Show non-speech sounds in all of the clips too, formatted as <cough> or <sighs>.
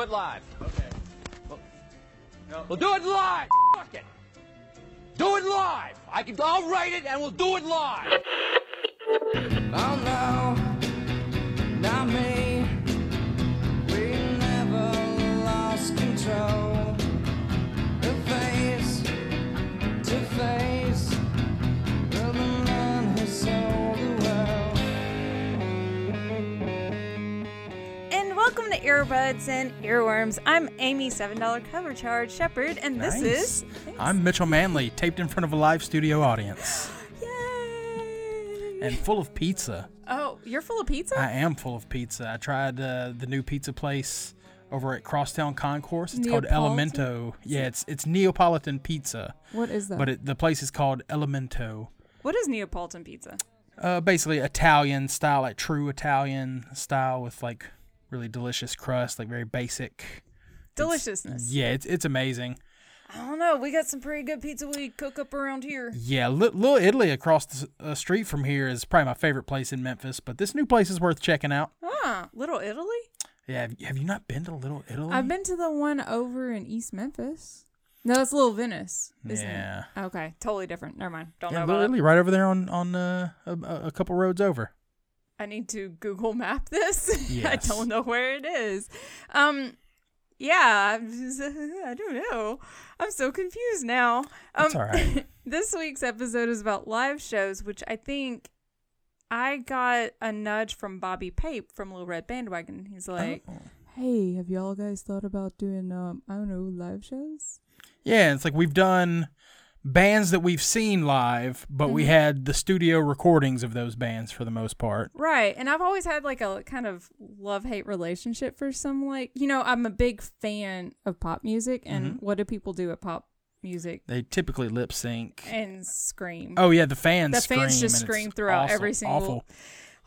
We'll do it live. Okay. No. We'll do it live. Fuck it. Do it live. I can. I'll write it, and we'll do it live. Earbuds and Earworms. I'm Amy, $7 cover charge Shepherd, and this is. I'm Mitchell Manley, taped in front of a live studio audience <gasps> Yay! and full of pizza. oh, you're full of pizza? I am full of pizza. I tried uh, the new pizza place over at Crosstown Concourse. It's called Elemento. Yeah, it's it's Neapolitan pizza, What is that? but it, the place is called Elemento. what is Neapolitan pizza? Uh, basically Italian style, like true Italian style with like really delicious crust, like very basic. Deliciousness. Yeah, it's it's amazing. I don't know. We got some pretty good pizza we cook up around here. Yeah, Li- Little Italy across the uh, street from here is probably my favorite place in Memphis, but this new place is worth checking out. Ah, Little Italy? Yeah, have, have you not been to Little Italy? I've been to the one over in East Memphis. No, that's Little Venice, isn't Yeah. it? Okay. Totally different. Never mind. Don't Yeah, know Little about it. Italy, right over there on on uh, a a couple roads over. I need to Google map this. <laughs> I don't know where it is. Um, yeah, just, <laughs> I don't know. I'm so confused now. Um, That's all right. <laughs> this week's episode is about live shows, which I think I got a nudge from Bobby Pape from Little Red Bandwagon. He's like, Oh. Hey, have y'all guys thought about doing um I don't know live shows? Yeah, it's like we've done bands that we've seen live, but we Mm-hmm. had the studio recordings of those bands for the most part. right. And I've always had like a kind of love hate relationship for some, like, you know, I'm a big fan of pop music. And Mm-hmm. what do people do at pop music? They typically lip sync. And scream. Oh yeah, the fans. the fans just scream throughout awesome- every single Awful.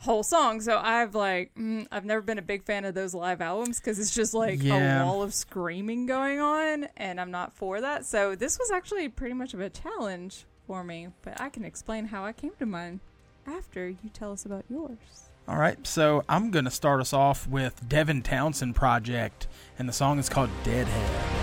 Whole song. So I've like, mm, I've never been a big fan of those live albums because it's just like Yeah. a wall of screaming going on, and I'm not for that. So this was actually pretty much of a challenge for me, but I can explain how I came to mine after you tell us about yours. All right, so I'm gonna start us off with Devin Townsend Project, and the song is called Deadhead.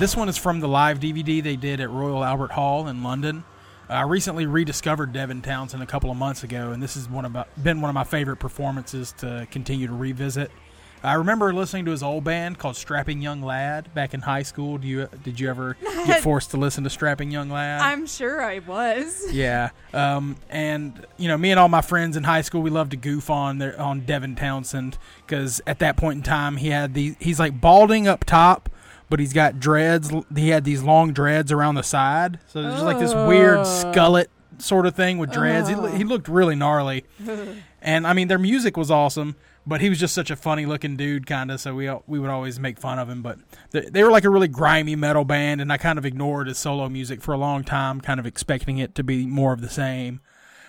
This one is from the live DVD they did at Royal Albert Hall in London. Uh, I recently rediscovered Devin Townsend a couple of months ago, and this has one of been one of my favorite performances to continue to revisit. I remember listening to his old band called Strapping Young Lad back in high school. Do you did you ever <laughs> get forced to listen to Strapping Young Lad? I'm sure I was. <laughs> Yeah. Um, and you know, me and all my friends in high school, we loved to goof on their on Devin Townsend because at that point in time, he had these. He's like balding up top, but he's got dreads. He had these long dreads around the side, so there's just like this weird oh. skullet sort of thing with dreads. He, uh-huh. he looked really gnarly, <laughs> and I mean, their music was awesome. But he was just such a funny looking dude, kind of. So we we would always make fun of him. But they, they were like a really grimy metal band, and I kind of ignored his solo music for a long time, kind of expecting it to be more of the same.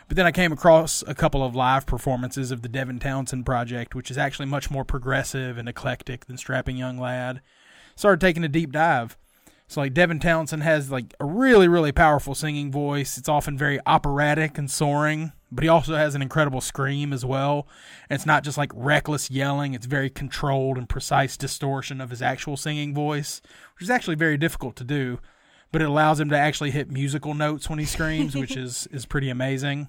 But then I came across a couple of live performances of the Devin Townsend project, which is actually much more progressive and eclectic than Strapping Young Lad. Started taking a deep dive. So like Devin Townsend has like a really really powerful singing voice. It's often very operatic and soaring, but he also has an incredible scream as well. And it's not just like reckless yelling, it's very controlled and precise distortion of his actual singing voice, which is actually very difficult to do, but it allows him to actually hit musical notes when he screams, which is <laughs> is pretty amazing.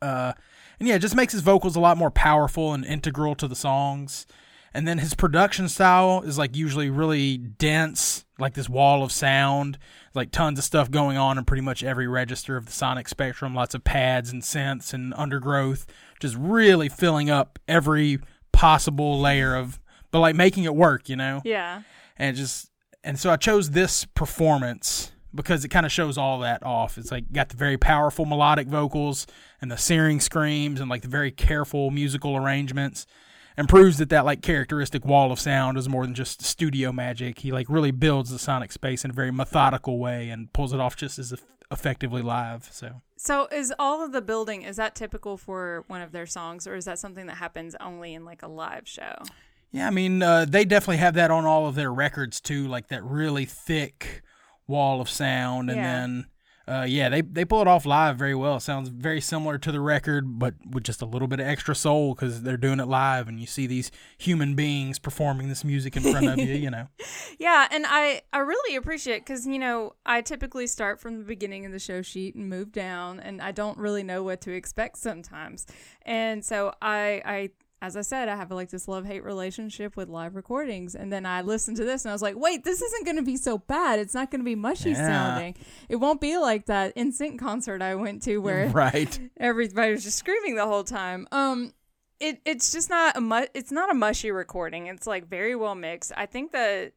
Uh and yeah, it just makes his vocals a lot more powerful and integral to the songs. And then his production style is like usually really dense, like this wall of sound, like tons of stuff going on in pretty much every register of the sonic spectrum, lots of pads and synths and undergrowth, just really filling up every possible layer of, but like making it work, you know? Yeah. and just and so I chose this performance because it kind of shows all that off. It's like got the very powerful melodic vocals and the searing screams and like the very careful musical arrangements and proves that that like characteristic wall of sound is more than just studio magic. He like really builds the sonic space in a very methodical way and pulls it off just as effectively live. So So is all of the building is that typical for one of their songs or is that something that happens only in like a live show? Yeah, I mean, uh, they definitely have that on all of their records too, like that really thick wall of sound, and Yeah. then uh, yeah, they they pull it off live very well. It sounds very similar to the record, but with just a little bit of extra soul because they're doing it live, and you see these human beings performing this music in front of you. You know, <laughs> Yeah, and I I really appreciate because you know I typically start from the beginning of the show sheet and move down, and I don't really know what to expect sometimes, and so I I. As I said, I have like this love hate relationship with live recordings. And then I listened to this and I was like, wait, this isn't going to be so bad. It's not going to be mushy Yeah. sounding. It won't be like that NSYNC concert I went to where <laughs> right? <laughs> everybody was just screaming the whole time. Um, it it's just not a mu- it's not a mushy recording. It's like very well mixed. I think that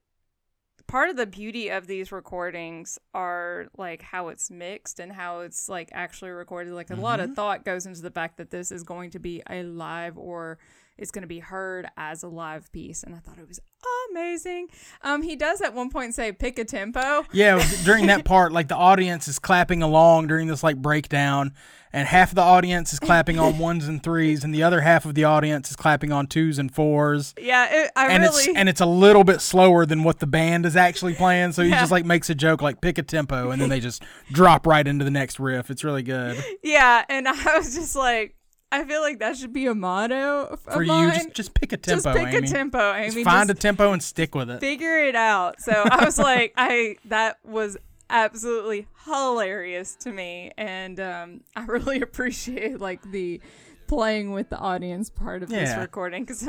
part of the beauty of these recordings are like how it's mixed and how it's like actually recorded. Like a lot of mm-hmm. thought goes into the fact that this is going to be a live or it's going to be heard as a live piece, and I thought it was amazing. Um, he does at one point say pick a tempo. Yeah, <laughs> during that part, like the audience is clapping along during this like breakdown, and half of the audience is clapping on <laughs> ones and threes, and the other half of the audience is clapping on twos and fours. Yeah, it, I and really it's and it's a little bit slower than what the band is actually playing. So he Yeah. just like makes a joke like pick a tempo, and then they just drop right into the next riff. It's really good <laughs> Yeah, and I was just like, I feel like that should be a motto for you. Just just pick a tempo, Just pick Amy. a tempo, Amy. Just find just a tempo and stick with it. figure it out. So I was <laughs> like, I that was absolutely hilarious to me, and um, I really <laughs> appreciate like the playing with the audience part of this recording because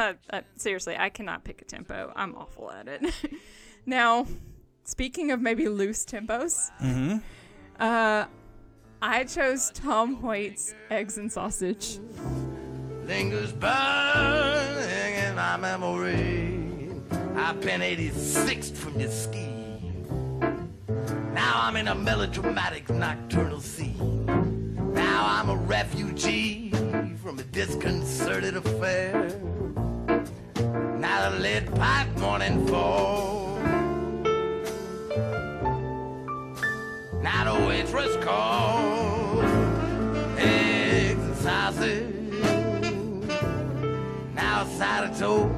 seriously, I cannot pick a tempo. I'm awful at it. <laughs> now, speaking of maybe loose tempos, hmm uh, I chose Tom Waits' Eggs and Sausage. lingers burning in my memory. I've been 86 from your scheme. Now I'm in a melodramatic nocturnal scene. Now I'm a refugee from a disconcerted affair. Now the lead pipe morning fall. Now the waitress calls eggs and sausage. Now a side of toast.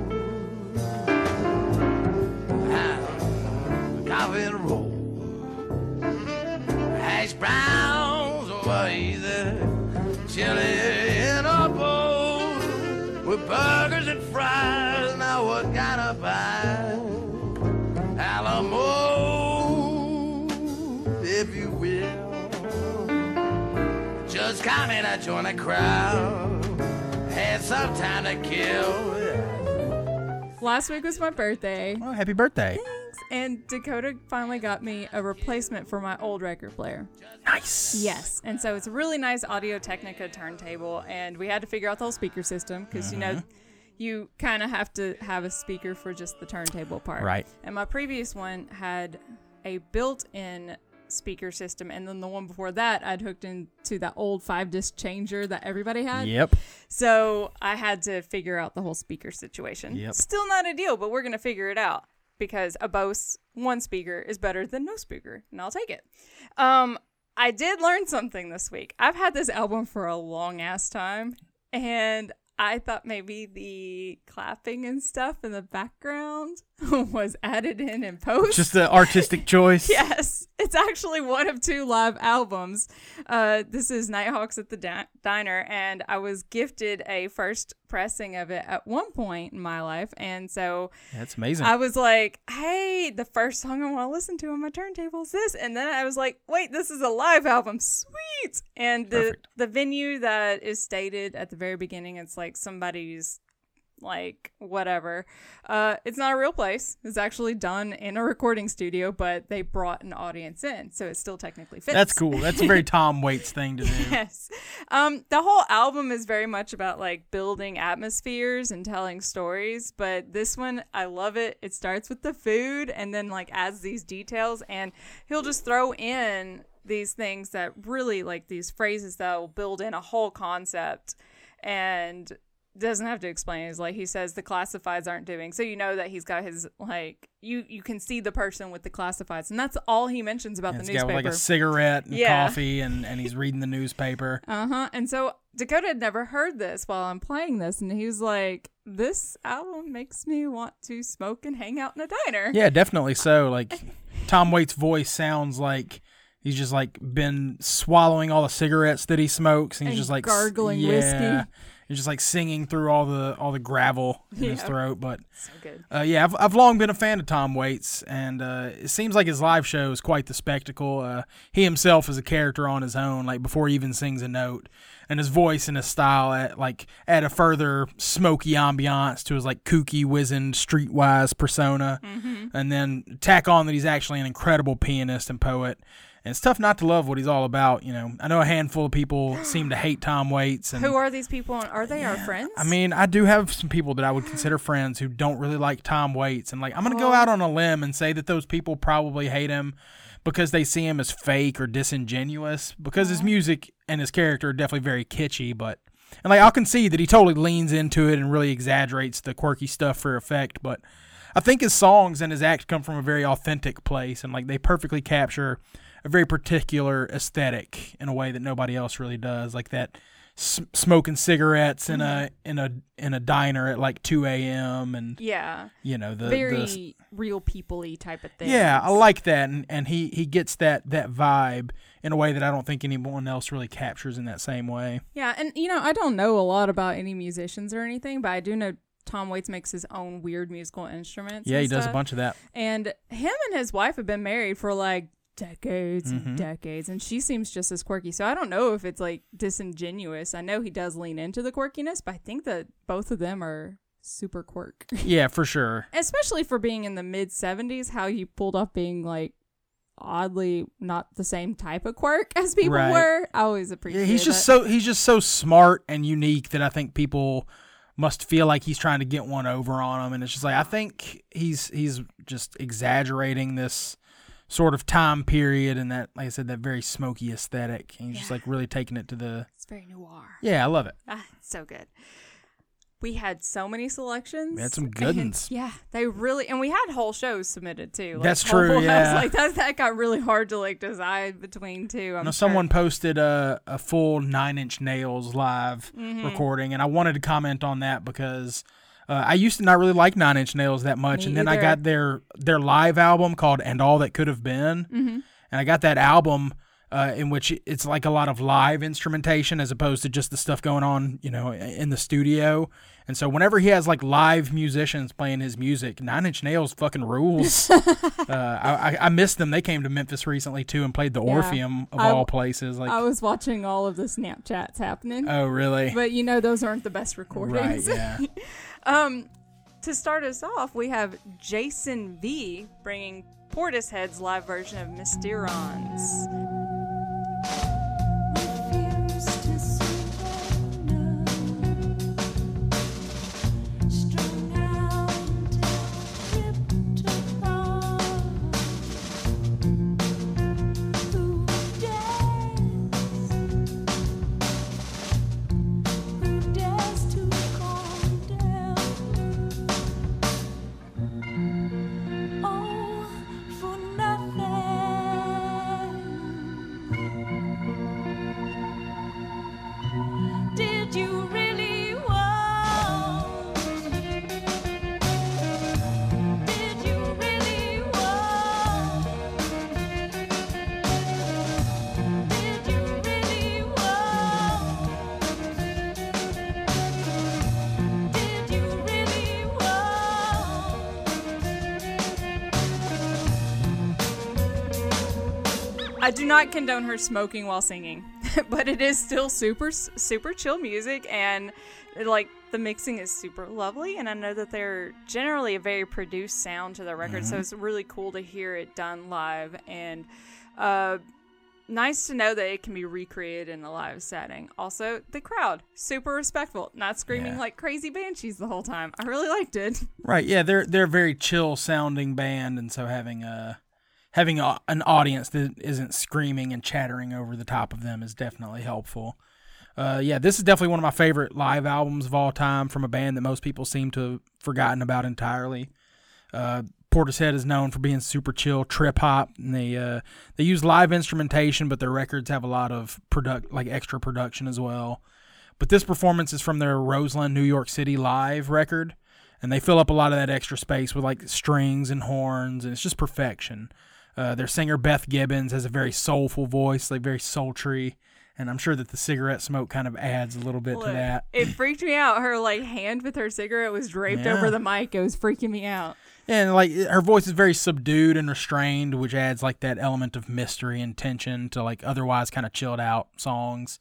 Coffee and a roll. Hash browns over easy. Chili in a bowl. With burgers Just come in and join the crowd. Had some time to kill. Last week was my birthday. Oh, happy birthday! And Dakota finally got me a replacement for my old record player. Nice. Yes. And so it's a really nice Audio Technica turntable. And we had to figure out the whole speaker system because, you know, mm-hmm. you kind of have to have a speaker for just the turntable part. Right. And my previous one had a built in speaker system. And then the one before that, I'd hooked into that old five disc changer that everybody had. Yep. So I had to figure out the whole speaker situation. Yep. Still not a deal, but we're going to figure it out because a Bose one speaker is better than no speaker, and I'll take it. Um, I did learn something this week. I've had this album for a long ass time, and I thought maybe the clapping and stuff in the background <laughs> was added in in post. Just the artistic choice. <laughs> Yes, it's actually one of two live albums. Uh, this is Nighthawks at the Di- Diner, and I was gifted a first pressing of it at one point in my life, and so That's amazing. I was like, "Hey, the first song I want to listen to on my turntable is this," and then I was like, "Wait, this is a live album, sweet!" And the Perfect. the venue that is stated at the very beginning, it's like somebody's like whatever. Uh, it's not a real place. It's actually done in a recording studio, but they brought an audience in, so it still technically fits. That's cool. That's a very <laughs> Tom Waits thing to do. yes. Um, the whole album is very much about like building atmospheres and telling stories, but this one I love it. It starts with the food and then like adds these details and he'll just throw in these things that really like these phrases that will build in a whole concept and doesn't have to explain. It's like he says the classifieds aren't doing. So you know that he's got his like you you can see the person with the classifieds and that's all he mentions about the newspaper. like a cigarette and Yeah. coffee, and, and he's reading the newspaper. <laughs> Uh huh. And so Dakota had never heard this while I'm playing this, and he was like, "This album makes me want to smoke and hang out in a diner." Yeah, definitely so. Like <laughs> Tom Waits' voice sounds like he's just like been swallowing all the cigarettes that he smokes, and he's And just like gargling yeah, whiskey. He's just like singing through all the all the gravel in his throat. But So good. uh, yeah, I've I've long been a fan of Tom Waits, and uh, it seems like his live show is quite the spectacle. Uh, he himself is a character on his own, like before he even sings a note, and his voice and his style at like add a further smoky ambiance to his like kooky, wizened, streetwise persona, mm-hmm. and then tack on that he's actually an incredible pianist and poet. And it's tough not to love what he's all about. You know, I know a handful of people <gasps> seem to hate Tom Waits, and Who are these people? and Are they our friends? I mean, I do have some people that I would consider friends who don't really like Tom Waits, and like I'm gonna go oh. out on a limb and say that those people probably hate him because they see him as fake or disingenuous. Because his uh-huh. music and his character are definitely very kitschy, but and like I'll concede that he totally leans into it and really exaggerates the quirky stuff for effect, but I think his songs and his act come from a very authentic place, and like they perfectly capture a very particular aesthetic in a way that nobody else really does, like that s- smoking cigarettes in a mm-hmm. in a in a diner at like 2 a.m. and yeah, you know the very the, real people-y type of thing. yeah I like that and, and he he gets that that vibe in a way that I don't think anyone else really captures in that same way. Yeah, and you know, I don't know a lot about any musicians or anything, but I do know Tom Waits makes his own weird musical instruments. Yeah, he does a bunch of that. And him and his wife have been married for like decades Mm-hmm. and decades, and she seems just as quirky. So I don't know if it's like disingenuous. I know he does lean into the quirkiness, but I think that both of them are super quirk. <laughs> Yeah, for sure. Especially for being in the mid 70s, how he pulled off being like oddly not the same type of quirk <laughs> as people Right. were. I always appreciate Yeah, he's just that. so he's just so smart and unique that I think people must feel like he's trying to get one over on him, and it's just like I think he's he's just exaggerating this sort of time period and that, like I said, that very smoky aesthetic. And he's just like really taking it to the It's very noir. yeah, I love it. Ah, so good. We had so many selections. We had some good ones. Yeah, they really, and we had whole shows submitted too. Like, That's whole- true, <laughs> I was yeah. like that, that got really hard to like decide between two. I'm I know sure. someone posted a, a full Nine Inch Nails live Mm-hmm. recording, and I wanted to comment on that because uh, I used to not really like Nine Inch Nails that much, Me and then I got their their live album called "And All That Could Have Been," Mm-hmm. and I got that album. Uh, in which it's like a lot of live instrumentation as opposed to just the stuff going on, you know, in the studio. And so whenever he has like live musicians playing his music, Nine Inch Nails fucking rules. <laughs> uh, I, I missed them. They came to Memphis recently too and played the Yeah. Orpheum of I- all places. Like, I was watching all of the Snapchats happening, oh really? but you know those aren't the best recordings. Right. Yeah. <laughs> Um, to start us off, we have Jason V bringing Portishead's live version of Mysterons. I do not condone her smoking while singing. <laughs> but it is still super super chill music and like the mixing is super lovely and i know that they're generally a very produced sound to the record so it's really cool to hear it done live and uh nice to know that it can be recreated in a live setting also the crowd super respectful not screaming Yeah. like crazy banshees the whole time i really liked it <laughs> Right. Yeah, they're they're a very chill sounding band, and so having a having a, an audience that isn't screaming and chattering over the top of them is definitely helpful. Uh, yeah, this is definitely one of my favorite live albums of all time from a band that most people seem to have forgotten about entirely. Uh, Portishead is known for being super chill, trip hop, and they uh, they use live instrumentation, but their records have a lot of product like extra production as well. But this performance is from their Roseland, New York City live record, and they fill up a lot of that extra space with like strings and horns, and it's just perfection. Uh, their singer Beth Gibbons has a very soulful voice, like very sultry, and I'm sure that the cigarette smoke kind of adds a little bit to that. it freaked me out her like hand with her cigarette was draped Yeah. over the mic it was freaking me out And like her voice is very subdued and restrained, which adds like that element of mystery and tension to like otherwise kind of chilled out songs.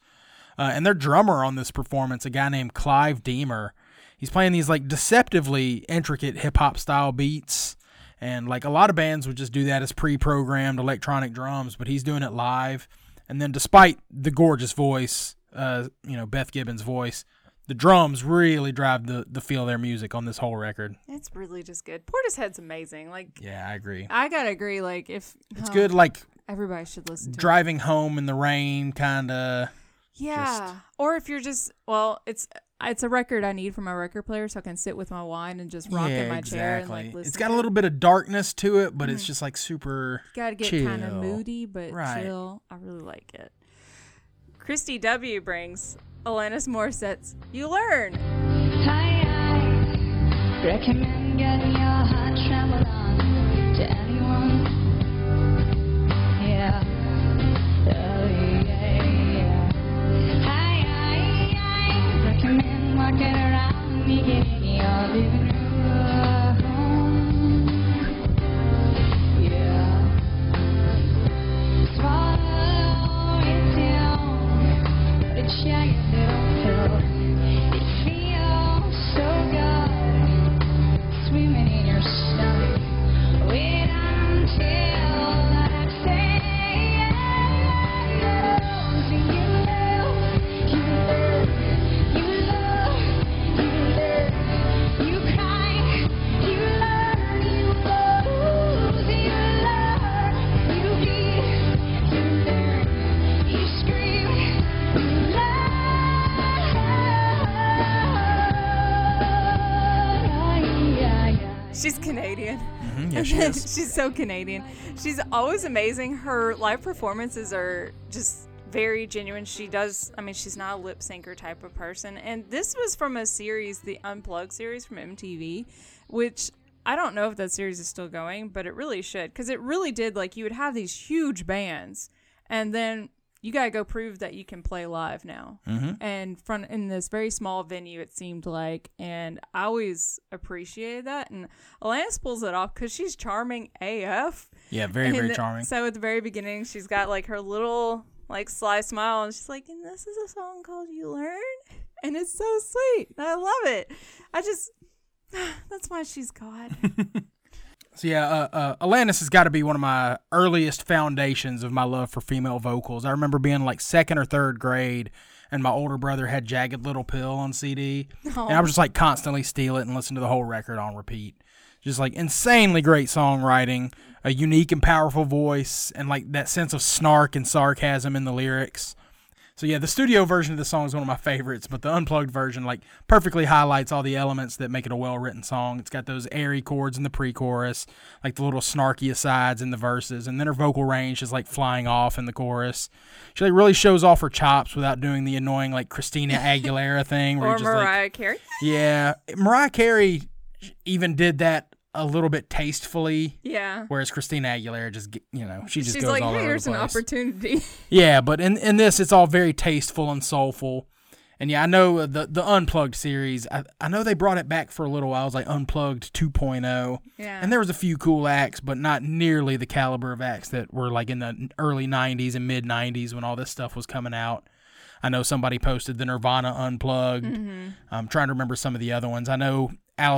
Uh, and their drummer on this performance, a guy named Clive Deemer, he's playing these like deceptively intricate hip hop style beats. And like a lot of bands would just do that as pre programmed electronic drums, but he's doing it live. And then despite the gorgeous voice, uh, you know, Beth Gibbons' voice, the drums really drive the, the feel of their music on this whole record. It's really just good. Portishead's amazing. Like Yeah, I agree. I gotta agree. Like if It's oh, good like everybody should listen to. it. driving home in the rain kind of yeah, Or if you're just well, it's it's a record I need for my record player, so I can sit with my wine and just rock in my chair and like listen. it's got a little bit of darkness to it but it's mm-hmm. just like super Gotta get kind of moody, but Right. chill. I really like it. Christy W brings Alanis Morissette's "You Learn." Hi, yeah she is <laughs> She's so Canadian. She's always amazing. Her live performances are just very genuine. She does, I mean, she's not a lip syncer type of person. And this was from a series, the Unplugged series from MTV, which I don't know if that series is still going, but it really should. Because it really did, like, you would have these huge bands, and then you got to go prove that you can play live now. Mhm. And from in this very small venue, it seemed like, and I always appreciated that. And Alanis pulls it off because she's charming AF. yeah very very charming So at the very beginning, she's got like her little like sly smile, and she's like, "And this is a song called You Learn," <laughs> and it's so sweet. I love it. I just <sighs> that's why she's God. <laughs> so yeah uh, uh, alanis has got to be one of my earliest foundations of my love for female vocals. I remember being like second or third grade and my older brother had jagged little pill on cd and i was just like constantly steal it and listen to the whole record on repeat. Just like insanely great songwriting a unique and powerful voice and like that sense of snark and sarcasm in the lyrics so yeah the studio version of the song is one of my favorites but the unplugged version like perfectly highlights all the elements that make it a well-written song it's got those airy chords in the pre-chorus like the little snarky asides in the verses and then her vocal range is like flying off in the chorus she like really shows off her chops without doing the annoying like christina <laughs> aguilera thing where or you're just like Mariah Carey. yeah, Mariah Carey even did that a little bit tastefully, Yeah. whereas Christina Aguilera just you know she just She's goes like, all hey, over here's the an opportunity. <laughs> Yeah, but in in this it's all very tasteful and soulful, And yeah, I know uh, the the unplugged series. I, I know they brought it back for a little while. It was like unplugged 2.0. Yeah. And there was a few cool acts, but not nearly the caliber of acts that were like in the early 90s and mid 90s when all this stuff was coming out. I know somebody posted the Nirvana unplugged. Mm-hmm. I'm trying to remember some of the other ones. I know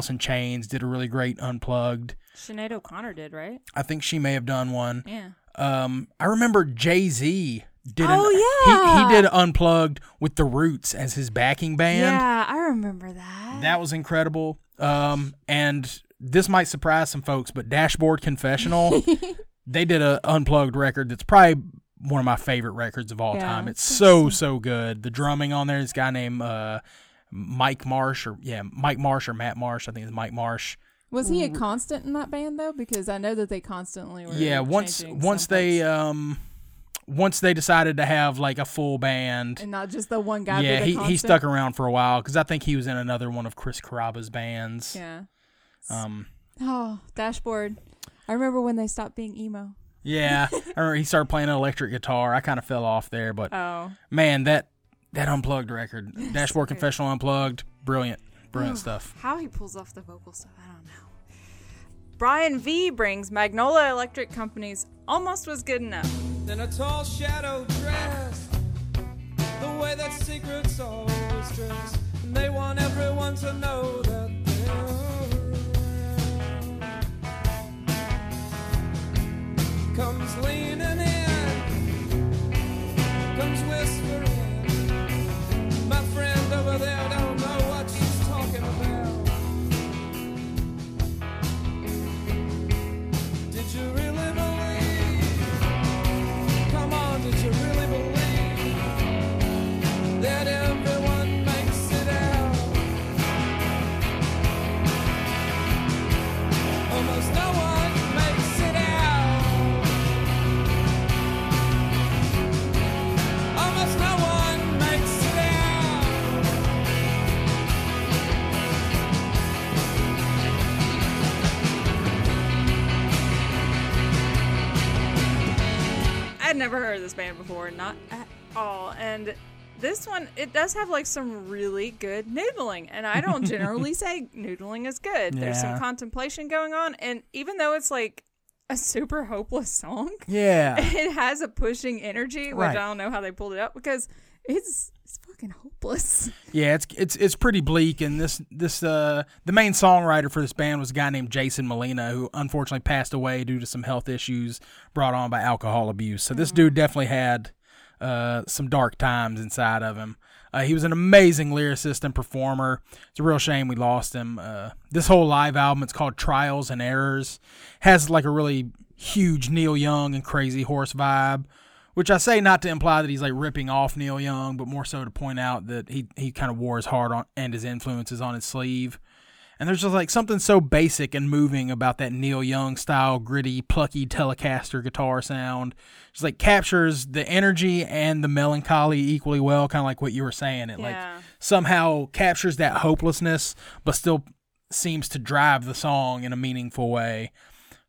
In Chains did a really great unplugged. Sinead O'Connor did, right? I think she may have done one. Yeah. Um, I remember Jay Z did. Oh, an, yeah. he, he did unplugged with the Roots as his backing band. Yeah, I remember that. That was incredible. Um, and this might surprise some folks, but Dashboard Confessional, <laughs> they did a unplugged record that's probably one of my favorite records of all Yeah, time. It's it's so so good. The drumming on there, this guy named uh, Mike Marsh or yeah Mike Marsh or Matt Marsh. I think it's Mike Marsh. Was he a constant in that band though? Because I know that they constantly were. Yeah, once once they folks. um once they decided to have like a full band. and not just the one guy. yeah, be the he, he stuck around for a while because I think he was in another one of Chris Carrabba's bands. Yeah. Um, Oh, dashboard. I remember when they stopped being emo. Yeah, I remember he started playing an electric guitar. I kind of fell off there, but oh. man, that that unplugged record, <laughs> Dashboard Confessional unplugged, brilliant, brilliant stuff. How he pulls off the vocal stuff, I don't know. Brian V brings Magnolia Electric Company's Almost Was Good Enough. in a tall shadow dress. The way that secrets always dress. And they want everyone to know that they're around. Comes leaning in, comes whispering. My friend over there never heard of this band before, not at all. And this one, it does have like some really good noodling. And I don't generally <laughs> say noodling is good. There's some contemplation going on. And even though it's like a super hopeless song, Yeah, <laughs> it has a pushing energy, which Right. I don't know how they pulled it up because it's it's fucking hopeless. Yeah, it's it's it's pretty bleak. And this this uh the main songwriter for this band was a guy named Jason Molina, who unfortunately passed away due to some health issues brought on by alcohol abuse. So this dude definitely had uh some dark times inside of him. Uh, he was an amazing lyricist and performer. It's a real shame we lost him. Uh, this whole live album, it's called Trials and Errors, has like a really huge Neil Young and Crazy Horse vibe, which I say not to imply that he's like ripping off Neil Young, but more so to point out that he he kind of wore his heart on and his influences on his sleeve. And there's just like something so basic and moving about that Neil Young style, gritty, plucky Telecaster guitar sound. Just like captures the energy and the melancholy equally well, kind of like what you were saying. It like somehow captures that hopelessness, but still seems to drive the song in a meaningful way.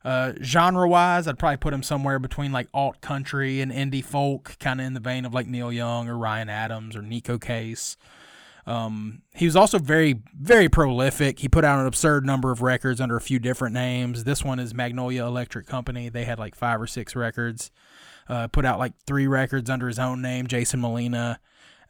Uh, genre wise, I'd probably put him somewhere between like alt country and indie folk, kind of in the vein of like Neil Young or Ryan Adams or Neko Case. Um, he was also very, very prolific. He put out an absurd number of records under a few different names. This one is Magnolia Electric Company. They had like five or six records. Uh, put out like three records under his own name, Jason Molina.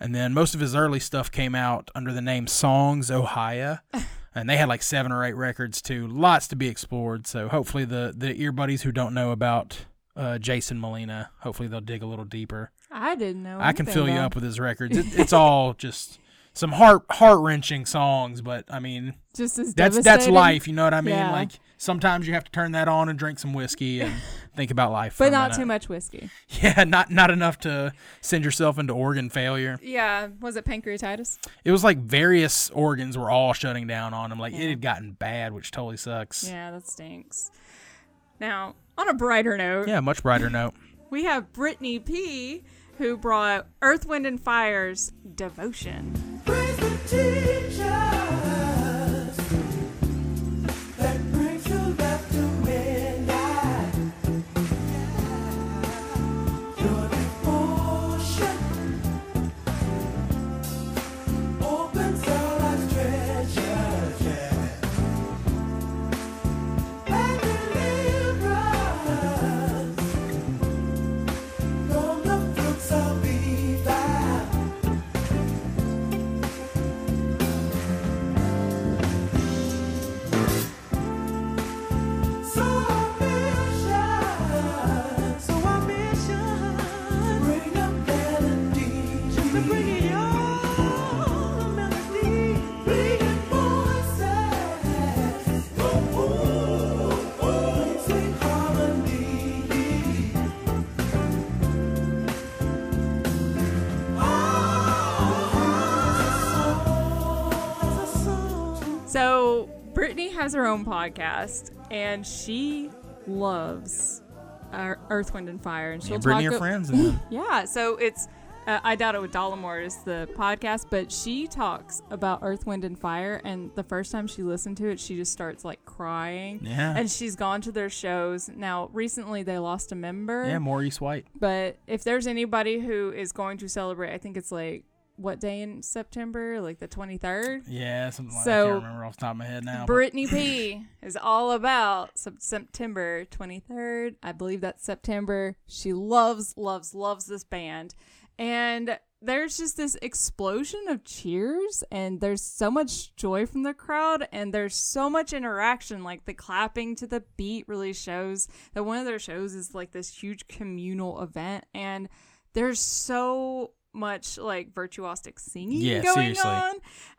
And then most of his early stuff came out under the name Songs Ohio. <laughs> and they had like seven or eight records too. Lots to be explored. So hopefully the, the ear buddies who don't know about uh, Jason Molina, hopefully they'll dig a little deeper. I didn't know. I can fill you up with his records. It, <laughs> it's all just some heart heart wrenching songs, but I mean Just as that's that's life. You know what I mean? Yeah. Like sometimes you have to turn that on and drink some whiskey and <laughs> think about life. but not minute. too much whiskey. <laughs> Yeah, not not enough to send yourself into organ failure. Yeah. Was it pancreatitis? It was like various organs were all shutting down on him. Like it had gotten bad, which totally sucks. Yeah, that stinks. Now, on a brighter note, Yeah, much brighter note. <laughs> we have Brittany P, who brought Earth, Wind, and Fire's Devotion. Has her own podcast, and she loves uh, Earth, Wind, and Fire, and she'll And Brittany talk are a- friends. And <laughs> Yeah, so it's uh, I doubt it with Dollamore is the podcast, but she talks about Earth, Wind, and Fire, and the first time she listened to it, she just starts like crying. Yeah. and she's gone to their shows. Now, recently they lost a member. yeah, Maurice White. But if there's anybody who is going to celebrate, I think it's like what day in September? Like the 23rd? Yeah, something like So, that. I can't remember off the top of my head now. Brittany P <laughs> is all about September 23rd. I believe that's September. She loves, loves, loves this band. And there's just this explosion of cheers, and there's so much joy from the crowd, and there's so much interaction. Like the clapping to the beat really shows that one of their shows is like this huge communal event, and there's so much like virtuosic singing Yeah, going seriously. on,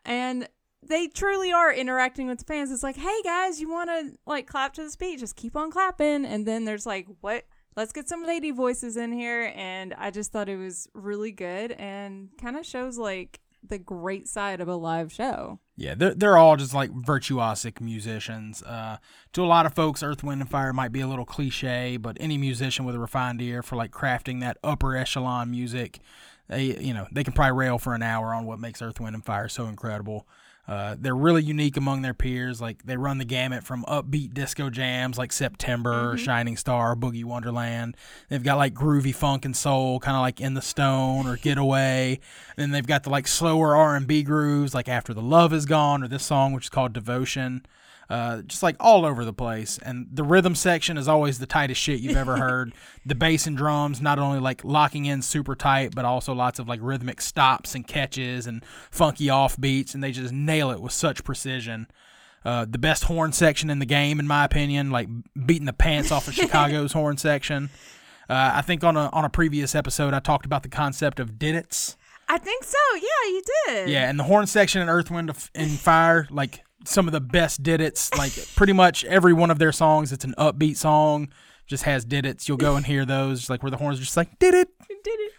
and they truly are interacting with the fans. It's like, hey guys, you want to like clap to this beat? Just keep on clapping. And then there's like, what? Let's get some lady voices in here. And I just thought it was really good and kind of shows like the great side of a live show. Yeah, they're, they're all just like virtuosic musicians. Uh, to a lot of folks, Earth, Wind, and Fire might be a little cliche, but any musician with a refined ear for like crafting that upper echelon music, they you know they can probably rail for an hour on what makes Earth, Wind, and Fire so incredible. Uh, they're really unique among their peers. Like they run the gamut from upbeat disco jams like September, Shining Star, Boogie Wonderland. They've got like groovy funk and soul, kind of like In the Stone or Getaway. <laughs> then they've got the like slower R and B grooves, like After the Love Is Gone or this song, which is called Devotion. Uh, just like all over the place, and the rhythm section is always the tightest shit you've ever <laughs> heard. the bass and drums not only like locking in super tight, but also lots of like rhythmic stops and catches and funky off beats, and they just nail it with such precision. Uh, the best horn section in the game, in my opinion, like beating the pants off of <laughs> Chicago's horn section. Uh, I think on a on a previous episode, I talked about the concept of didits. I think so. Yeah, you did. Yeah, and the horn section in Earth, Wind, and Fire, like some of the best didits. Like pretty much every one of their songs, it's an upbeat song, just has didits. You'll go and hear those, like where the horns are just like did it, <laughs> Did it.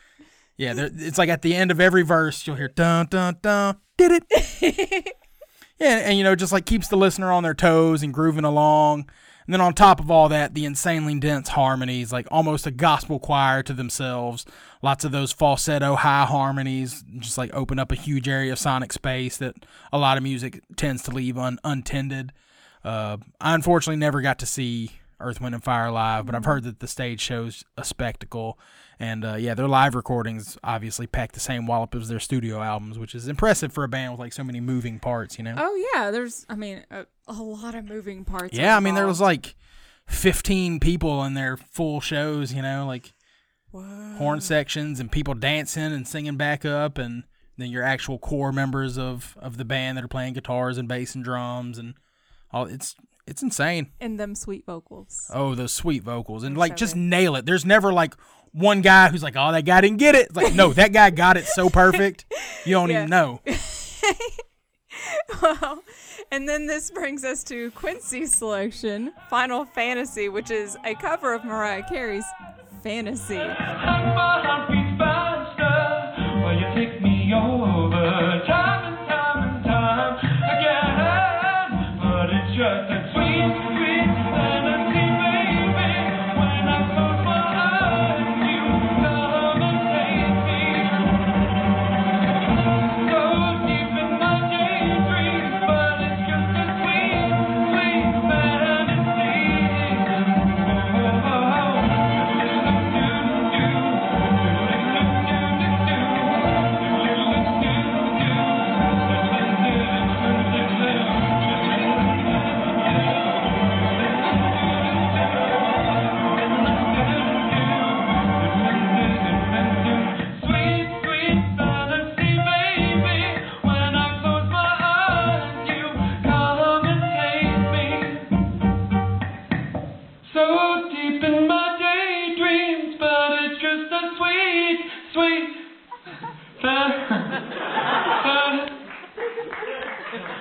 Yeah, it's like at the end of every verse, you'll hear dun dun dun, did it. <laughs> yeah, and you know, just like keeps the listener on their toes and grooving along. And then on top of all that, the insanely dense harmonies, like almost a gospel choir to themselves. Lots of those falsetto high harmonies, just like open up a huge area of sonic space that a lot of music tends to leave un- untended. Uh, I unfortunately never got to see Earth, Wind, and Fire live, but I've heard that the stage show's a spectacle. And uh, yeah, their live recordings obviously pack the same wallop as their studio albums, which is impressive for a band with like so many moving parts, you know? Oh yeah, there's I mean a, a lot of moving parts. yeah, I mean, there was like 15 people in their full shows, you know, like horn sections and people dancing and singing back up, and then your actual core members of, of the band that are playing guitars and bass and drums and all. It's it's insane. and them sweet vocals. Oh, those sweet vocals and like just nail it. There's never like one guy who's like, "Oh, that guy didn't get it." It's like, no, <laughs> that guy got it so perfect. You don't Yeah. even know. <laughs> Well, and then this brings us to Quincy's selection, Final Fantasy, which is a cover of Mariah Carey's Fantasy.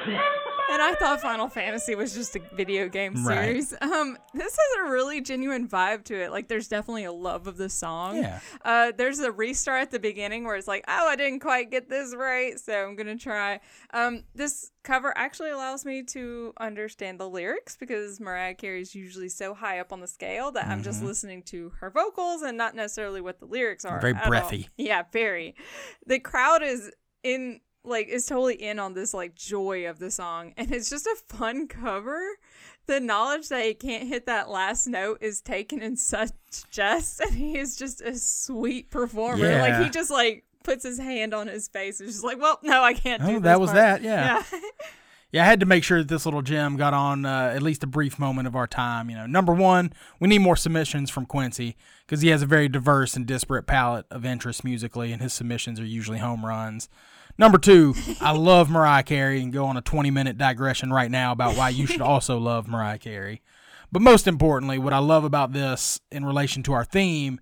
And I thought Final Fantasy was just a video game Right. series. Um, this has a really genuine vibe to it. Like, there's definitely a love of the song. Yeah. Uh, there's a restart at the beginning where it's like, oh, I didn't quite get this right, so I'm gonna try. Um, this cover actually allows me to understand the lyrics because Mariah Carey is usually so high up on the scale that I'm just listening to her vocals and not necessarily what the lyrics are. Mm-hmm. Very at all. breathy. Yeah, very. The crowd is in like is totally in on this like joy of the song and it's just a fun cover the knowledge that he can't hit that last note is taken in such jest and he is just a sweet performer like he just like puts his hand on his face and is just like well no i can't do Oh, this that was part." that, yeah. yeah <laughs> Yeah, I had to make sure that this little gem got on uh, at least a brief moment of our time. You know, number one, we need more submissions from Quincy because he has a very diverse and disparate palette of interests musically, and his submissions are usually home runs. Number two, I love Mariah Carey and go on a 20 minute digression right now about why you should also love Mariah Carey. But most importantly, what I love about this in relation to our theme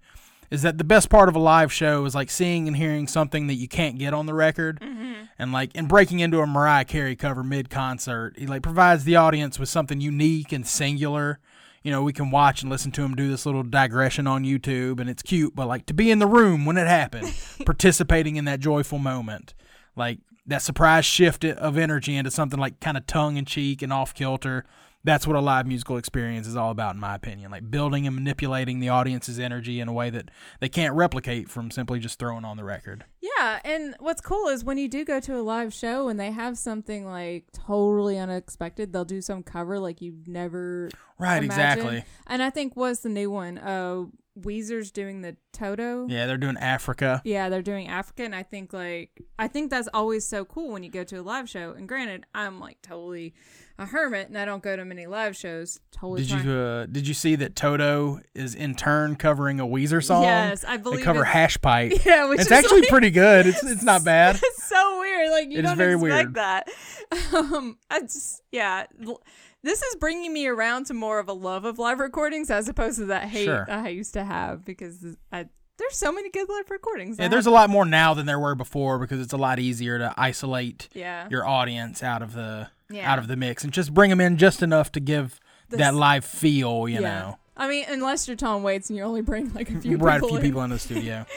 is that the best part of a live show is like seeing and hearing something that you can't get on the record. Mm-hmm. And like and breaking into a Mariah Carey cover mid concert, he like provides the audience with something unique and singular. You know, we can watch and listen to him do this little digression on YouTube and it's cute, but like to be in the room when it happened, <laughs> participating in that joyful moment. Like that surprise shift of energy into something like kind of tongue in cheek and off kilter. That's what a live musical experience is all about, in my opinion. Like building and manipulating the audience's energy in a way that they can't replicate from simply just throwing on the record. Yeah, and what's cool is when you do go to a live show and they have something like totally unexpected, they'll do some cover like you've never Right, imagined. exactly. And I think was the new one. Uh, Weezer's doing the Toto. Yeah, they're doing Africa. Yeah, they're doing Africa, and I think like I think that's always so cool when you go to a live show. And granted, I'm like totally a hermit, and I don't go to many live shows. Totally. Did you uh, did you see that Toto is in turn covering a Weezer song? Yes, I believe they cover Hash Pipe. <laughs> Yeah, which it's is actually like- pretty good. It's it's not <laughs> bad. it's so weird like you It don't very expect weird. that <laughs> um i just yeah L- this is bringing me around to more of a love of live recordings as opposed to that hate Sure. i used to have because I, there's so many good live recordings Yeah, there's a lot more now than there were before because it's a lot easier to isolate yeah your audience out of the Yeah. out of the mix and just bring them in just enough to give that live feel. You Yeah. know, i mean unless you're tom waits and you only bring like a few <laughs> right? A few in. people in the studio. <laughs>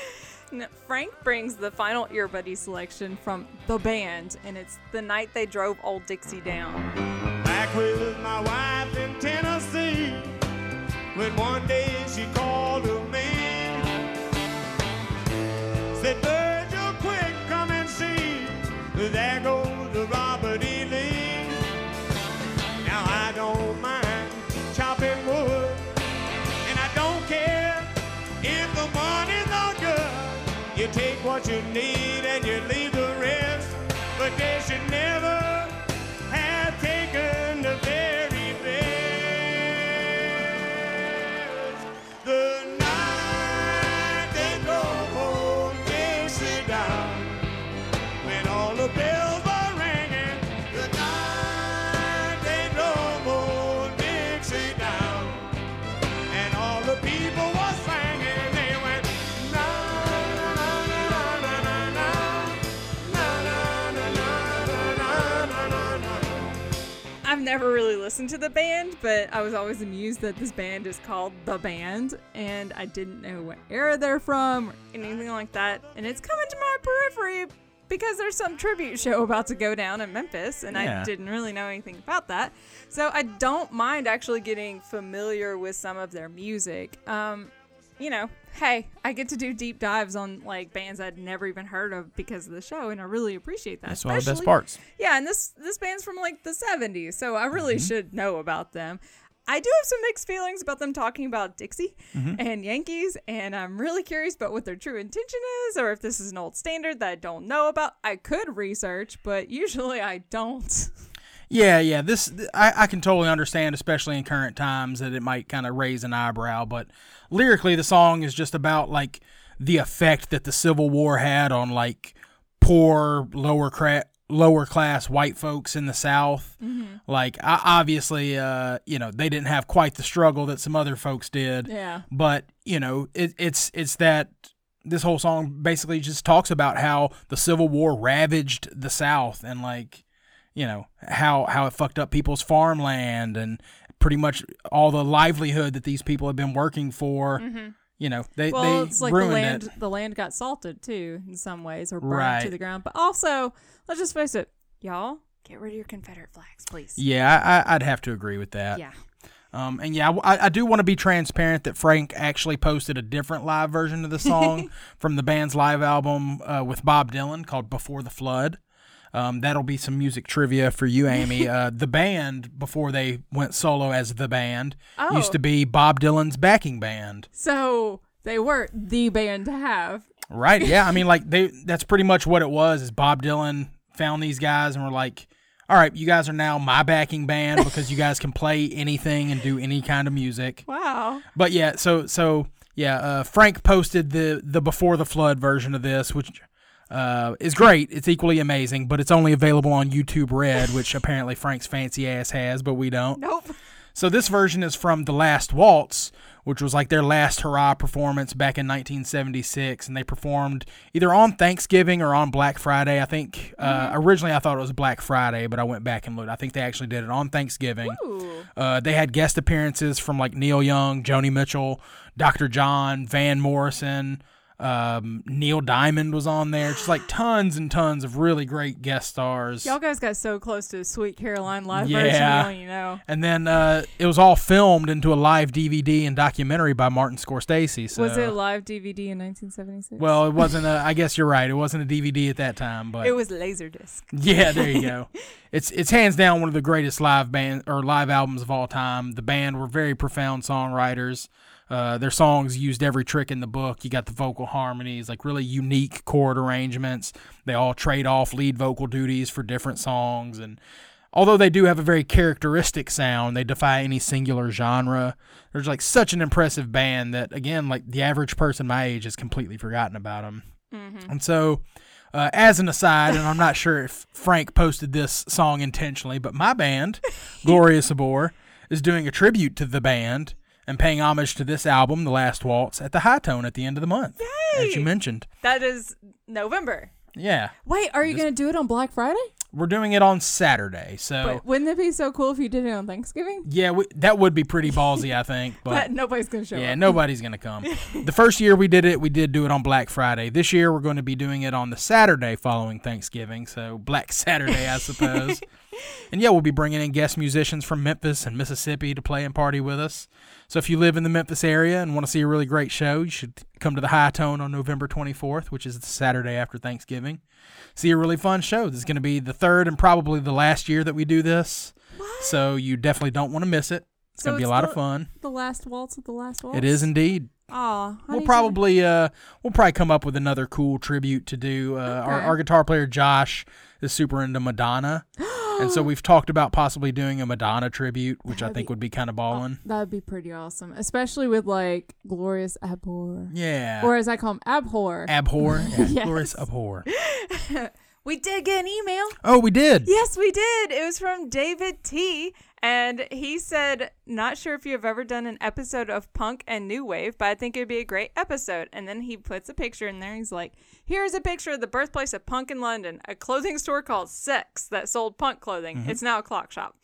Frank brings the final earbuddy selection from the band, and it's the night they drove Old Dixie down. Back with my wife in Tennessee. When one day she called to me, said, what you need and you leave the rest, but they should never really listened to the band, but I was always amused that this band is called The Band, and I didn't know what era they're from or anything like that. And it's coming to my periphery because there's some tribute show about to go down in Memphis, and Yeah. I didn't really know anything about that. So I don't mind actually getting familiar with some of their music. Um, you know, hey, I get to do deep dives on like bands I'd never even heard of because of the show, and I really appreciate that. That's one of the best parts. yeah, and this this band's from like the 70s, so I really Mm-hmm. should know about them. I do have some mixed feelings about them talking about Dixie Mm-hmm. and Yankees, and I'm really curious about what their true intention is, or if this is an old standard that I don't know about. I could research, but usually I don't. <laughs> Yeah, yeah. This I, I can totally understand, especially in current times, that it might kind of raise an eyebrow. But lyrically, the song is just about like the effect that the Civil War had on like poor lower cra- lower class white folks in the South. Like, I, obviously, uh, you know, they didn't have quite the struggle that some other folks did. Yeah. But you know, it, it's it's that this whole song basically just talks about how the Civil War ravaged the South and like you know how how it fucked up people's farmland and pretty much all the livelihood that these people have been working for. You know, they Well, they it's like the land it. the land got salted too in some ways or burned Right. to the ground. But also, let's just face it, Y'all, get rid of your Confederate flags, please. Yeah, I, I- I'd have to agree with that. Yeah. Um, and yeah, I, I do want to be transparent that Frank actually posted a different live version of the song <laughs> from the band's live album uh, with Bob Dylan called "Before the Flood." Um, that'll be some music trivia for you, Amy. <laughs> uh, the band before they went solo as the band used Oh. to be Bob Dylan's backing band. so they were the band to have. Right? Yeah. I mean, <laughs> like they that's pretty much what it was. Is Bob Dylan found these guys and were like, "All right, you guys are now my backing band because you guys can play <laughs> anything and do any kind of music." Wow. But yeah, so so yeah, uh, Frank posted the the before the flood version of this, which uh, is great. It's equally amazing, but it's only available on YouTube Red, which <laughs> apparently Frank's fancy ass has, but we don't. Nope. So this version is from The Last Waltz, which was like their last hurrah performance back in 1976, and they performed either on Thanksgiving or on Black Friday. I think uh, originally I thought it was Black Friday, but I went back and looked. I think they actually did it on Thanksgiving. Uh, they had guest appearances from like Neil Young, Joni Mitchell, Dr. John, Van Morrison. Um, Neil Diamond was on there. Just like tons and tons of really great guest stars. Y'all guys got so close to Sweet Caroline live Yeah. version, you know. And then uh, it was all filmed into a live DVD and documentary by Martin Scorsese. So Was it a live DVD in 1976? well, it wasn't. A, I guess you're right. It wasn't a DVD at that time, but it was Laserdisc. yeah, there you go. <laughs> It's it's hands down one of the greatest live band or live albums of all time. The band were very profound songwriters. Uh, their songs used every trick in the book. You got the vocal harmonies, like really unique chord arrangements. They all trade off lead vocal duties for different songs, and although they do have a very characteristic sound, they defy any singular genre. There's like such an impressive band that again, like the average person my age has completely forgotten about them. And so, uh, as an aside, and I'm not <laughs> sure if Frank posted this song intentionally, but my band, Gloria Sabor, is doing a tribute to the band and paying homage to this album, The Last Waltz, at the High Tone at the end of the month, as you mentioned. That is November. Yeah, Wait, are you going to do it on Black Friday? we're doing it on Saturday, so But wouldn't it be so cool if you did it on Thanksgiving? yeah, we, that would be pretty ballsy, I think. <laughs> But nobody's going to show Yeah, up. nobody's gonna come. <laughs> the first year we did it, we did do it on Black Friday. This year we're going to be doing it on the Saturday following Thanksgiving, so Black Saturday, I suppose. <laughs> and yeah, we'll be bringing in guest musicians from Memphis and Mississippi to play and party with us. So if you live in the Memphis area and want to see a really great show, you should come to the High Tone on November 24th, which is the Saturday after Thanksgiving. See a really fun show. This is going to be the third and probably the last year that we do this. So you definitely don't want to miss it. It's So going to be a lot the- of fun. The last waltz with the last waltz? It is indeed. Aw. We'll probably uh we'll probably come up with another cool tribute to do. Uh, our our guitar player Josh is super into Madonna, <gasps> and so we've talked about possibly doing a Madonna tribute, which I That'd think be- would be kind of ballin'. That would be pretty awesome, especially with like Glorious Abhor. Yeah, Or as I call him, Abhor. abhor, <laughs> yeah, Yes. glorious abhor. <laughs> We did get an email. Oh, we did. Yes, we did. It was from David T. And he said, Not sure if you have ever done an episode of punk and new wave, but I think it'd be a great episode. And then he puts a picture in there. He's like, Here's a picture of the birthplace of punk in London, a clothing store called Sex that sold punk clothing. It's now a clock shop.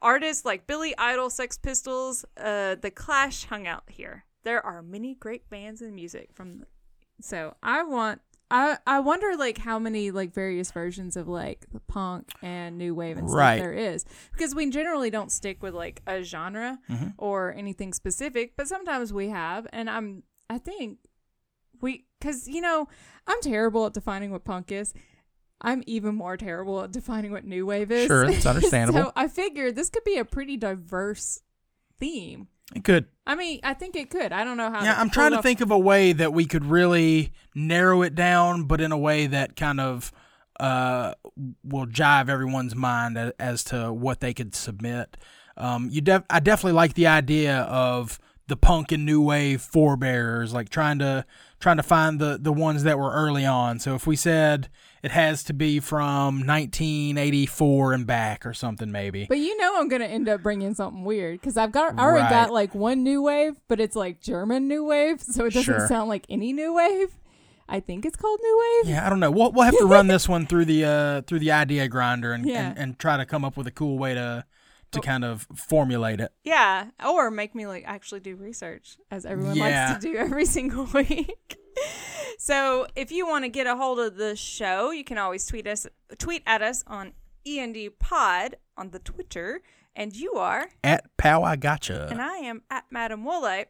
Artists like Billy Idol, Sex Pistols, uh, The Clash hung out here. There are many great bands and music from. The- So I want. I, I wonder like how many like various versions of like the punk and new wave and stuff Right. there is because we generally don't stick with like a genre Mm-hmm. or anything specific but sometimes we have and I'm I think we because you know I'm terrible at defining what punk is I'm even more terrible at defining what new wave is Sure, that's <laughs> understandable. so I figured this could be a pretty diverse theme It could. I mean I think it could I don't know how Yeah, I'm trying to off. think of a way that we could really narrow it down, but in a way that kind of uh, will jive everyone's mind as, as to what they could submit. Um, you def- I definitely like the idea of the punk and new wave forebearers, like trying to trying to find the the ones that were early on. So if we said it has to be from 1984 and back or something, maybe. But you know I'm gonna end up bringing something weird because I've got I already Right. got like one new wave, but it's like German new wave, so it doesn't Sure. sound like any new wave. I think it's called new wave. Yeah, I don't know. We'll we'll have to run this <laughs> one through the uh through the idea grinder and, Yeah. and and try to come up with a cool way to to kind of formulate it. Yeah, or make me like actually do research as everyone Yeah. likes to do every <laughs> single week. <laughs> so, if you want to get a hold of the show, you can always tweet us tweet at us on END Pod on the Twitter, and you are At Pow I Gotcha. and I am at Madam Woolite.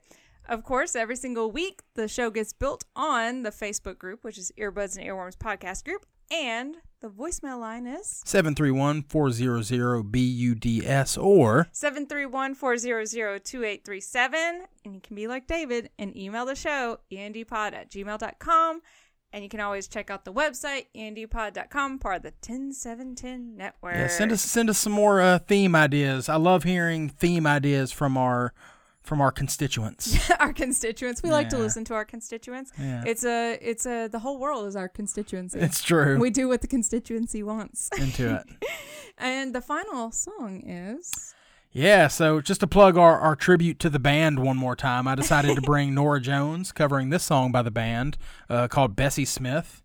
Of course, every single week the show gets built on the Facebook group, which is Earbuds and Earworms Podcast Group, and the voicemail line is 731-400-BUDS or 731-400-2837 and you can be like david and email the show andypod at gmail.com and you can always check out the website endpod.com part of the 10710 network yeah, send us send us some more uh, theme ideas. I love hearing theme ideas from our from our constituents. <laughs> our constituents. We like to listen to our constituents. Yeah. It's a it's a the whole world is our constituency. it's true. we do what the constituency wants. <laughs> Into it. <laughs> and the final song is Yeah, so just to plug our, our tribute to the band one more time, I decided to bring Norah Jones covering this song by the band uh, called Bessie Smith.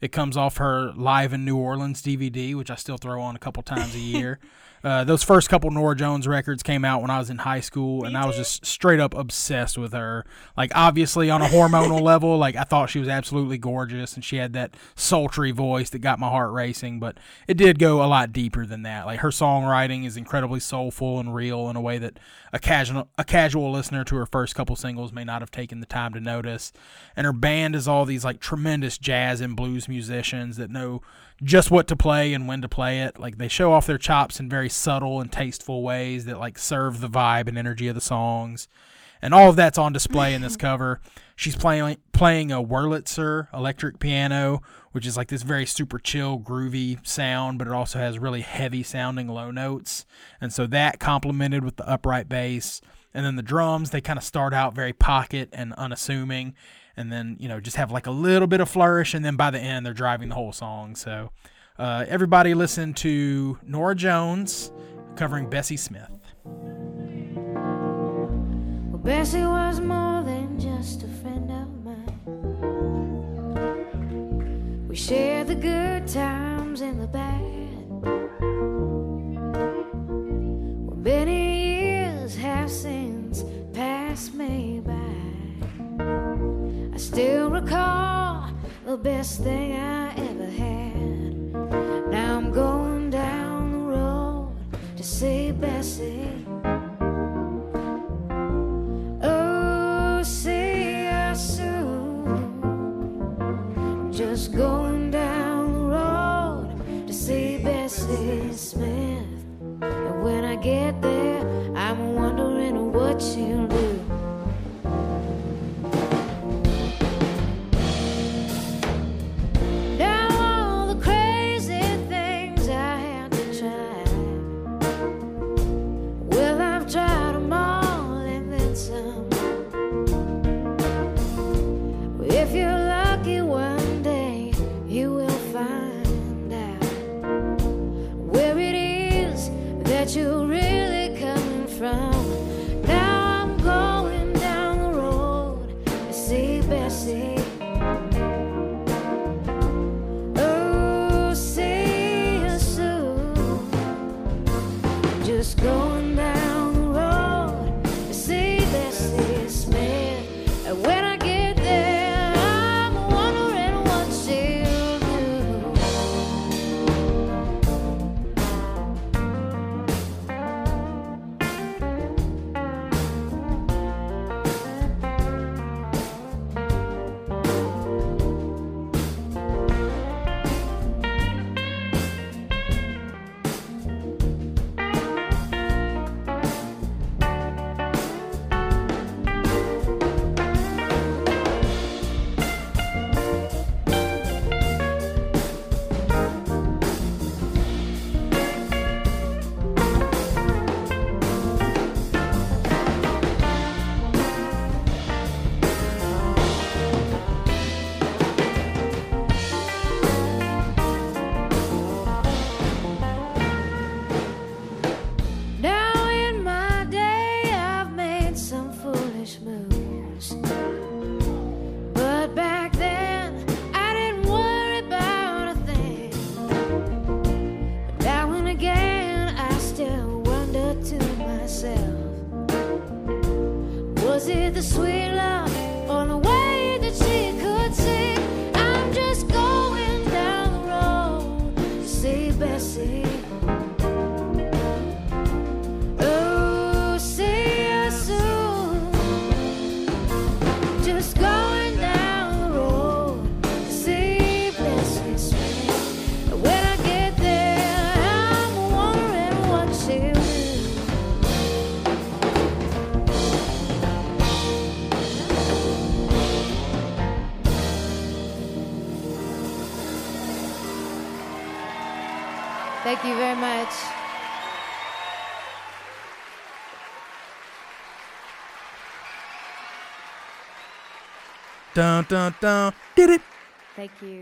It comes off her Live in New Orleans DVD, which I still throw on a couple times a year. Uh, those first couple Norah Jones records came out when I was in high school, and I was just straight up obsessed with her. Like, obviously, on a hormonal <laughs> level, like, I thought she was absolutely gorgeous, and she had that sultry voice that got my heart racing, but it did go a lot deeper than that. Like, her songwriting is incredibly soulful and real in a way that a casual, a casual listener to her first couple singles may not have taken the time to notice. And her band is all these, like, tremendous jazz and blues musicians that know just what to play and when to play it. Like they show off their chops in very subtle and tasteful ways that like serve the vibe and energy of the songs. And all of that's on display in this <laughs> cover. She's playing playing a Wurlitzer electric piano, which is like this very super chill, groovy sound, but it also has really heavy sounding low notes. And so that complemented with the upright bass. And then the drums, they kind of start out very pocket and unassuming and then you know just have like a little bit of flourish and then by the end they're driving the whole song so uh, everybody listen to norah jones covering bessie smith Well, Bessie was more than just a friend of mine. We shared the good times and the bad. Well, many years have since passed me by. I still recall the best thing I ever had. Going down the road to see Bessie. Oh, see you soon. Just going down the road to see Bessie Smith. And when I get there, I'm wondering what she'll do. Dun dun dun. Did it. Thank you.